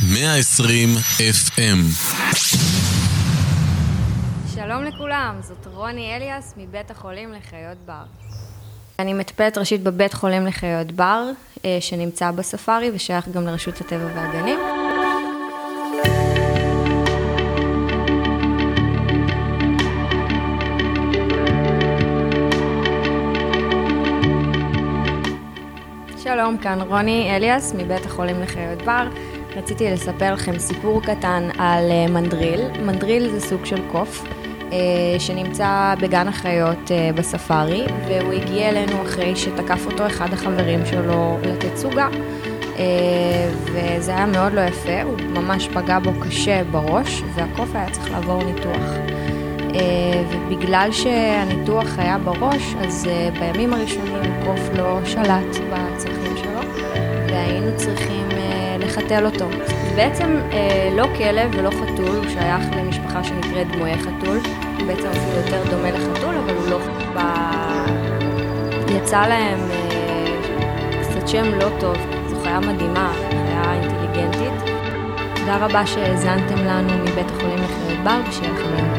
120 FM שלום לכולם, זאת רוני אליאס מבית החולים לחיות בר. אני מטפלת ראשית בבית חולים לחיות בר, אה, שנמצא בספארי ושייך גם לרשות הטבע והגנים. שלום, כאן רוני אליאס מבית החולים לחיות בר. רציתי לספר לכם סיפור קטן על אה, מנדריל. מנדריל זה סוג של קוף אה, שנמצא בגן החיות אה, בספארי, והוא הגיע אלינו אחרי שתקף אותו אחד החברים שלו לתצוגה. וזה היה מאוד לא יפה, הוא ממש פגע בו קשה בראש, והקוף היה צריך לעבור ניתוח. ובגלל שהניתוח היה בראש, אז בימים הראשונים הקוף לא שלט בצרכים שלו, והיינו צריכים לחתל אותו. בעצם אה, לא כלב ולא חתול, הוא שייך למשפחה שנקראת דמויי חתול. הוא בעצם אפילו יותר דומה לחתול, אבל הוא לא... ב... יצא להם אה, קצת שם לא טוב. זו חיה מדהימה, חיה אינטליגנטית. תודה רבה שהאזנתם לנו מבית החולים לחיות בר, ושיהיה לכם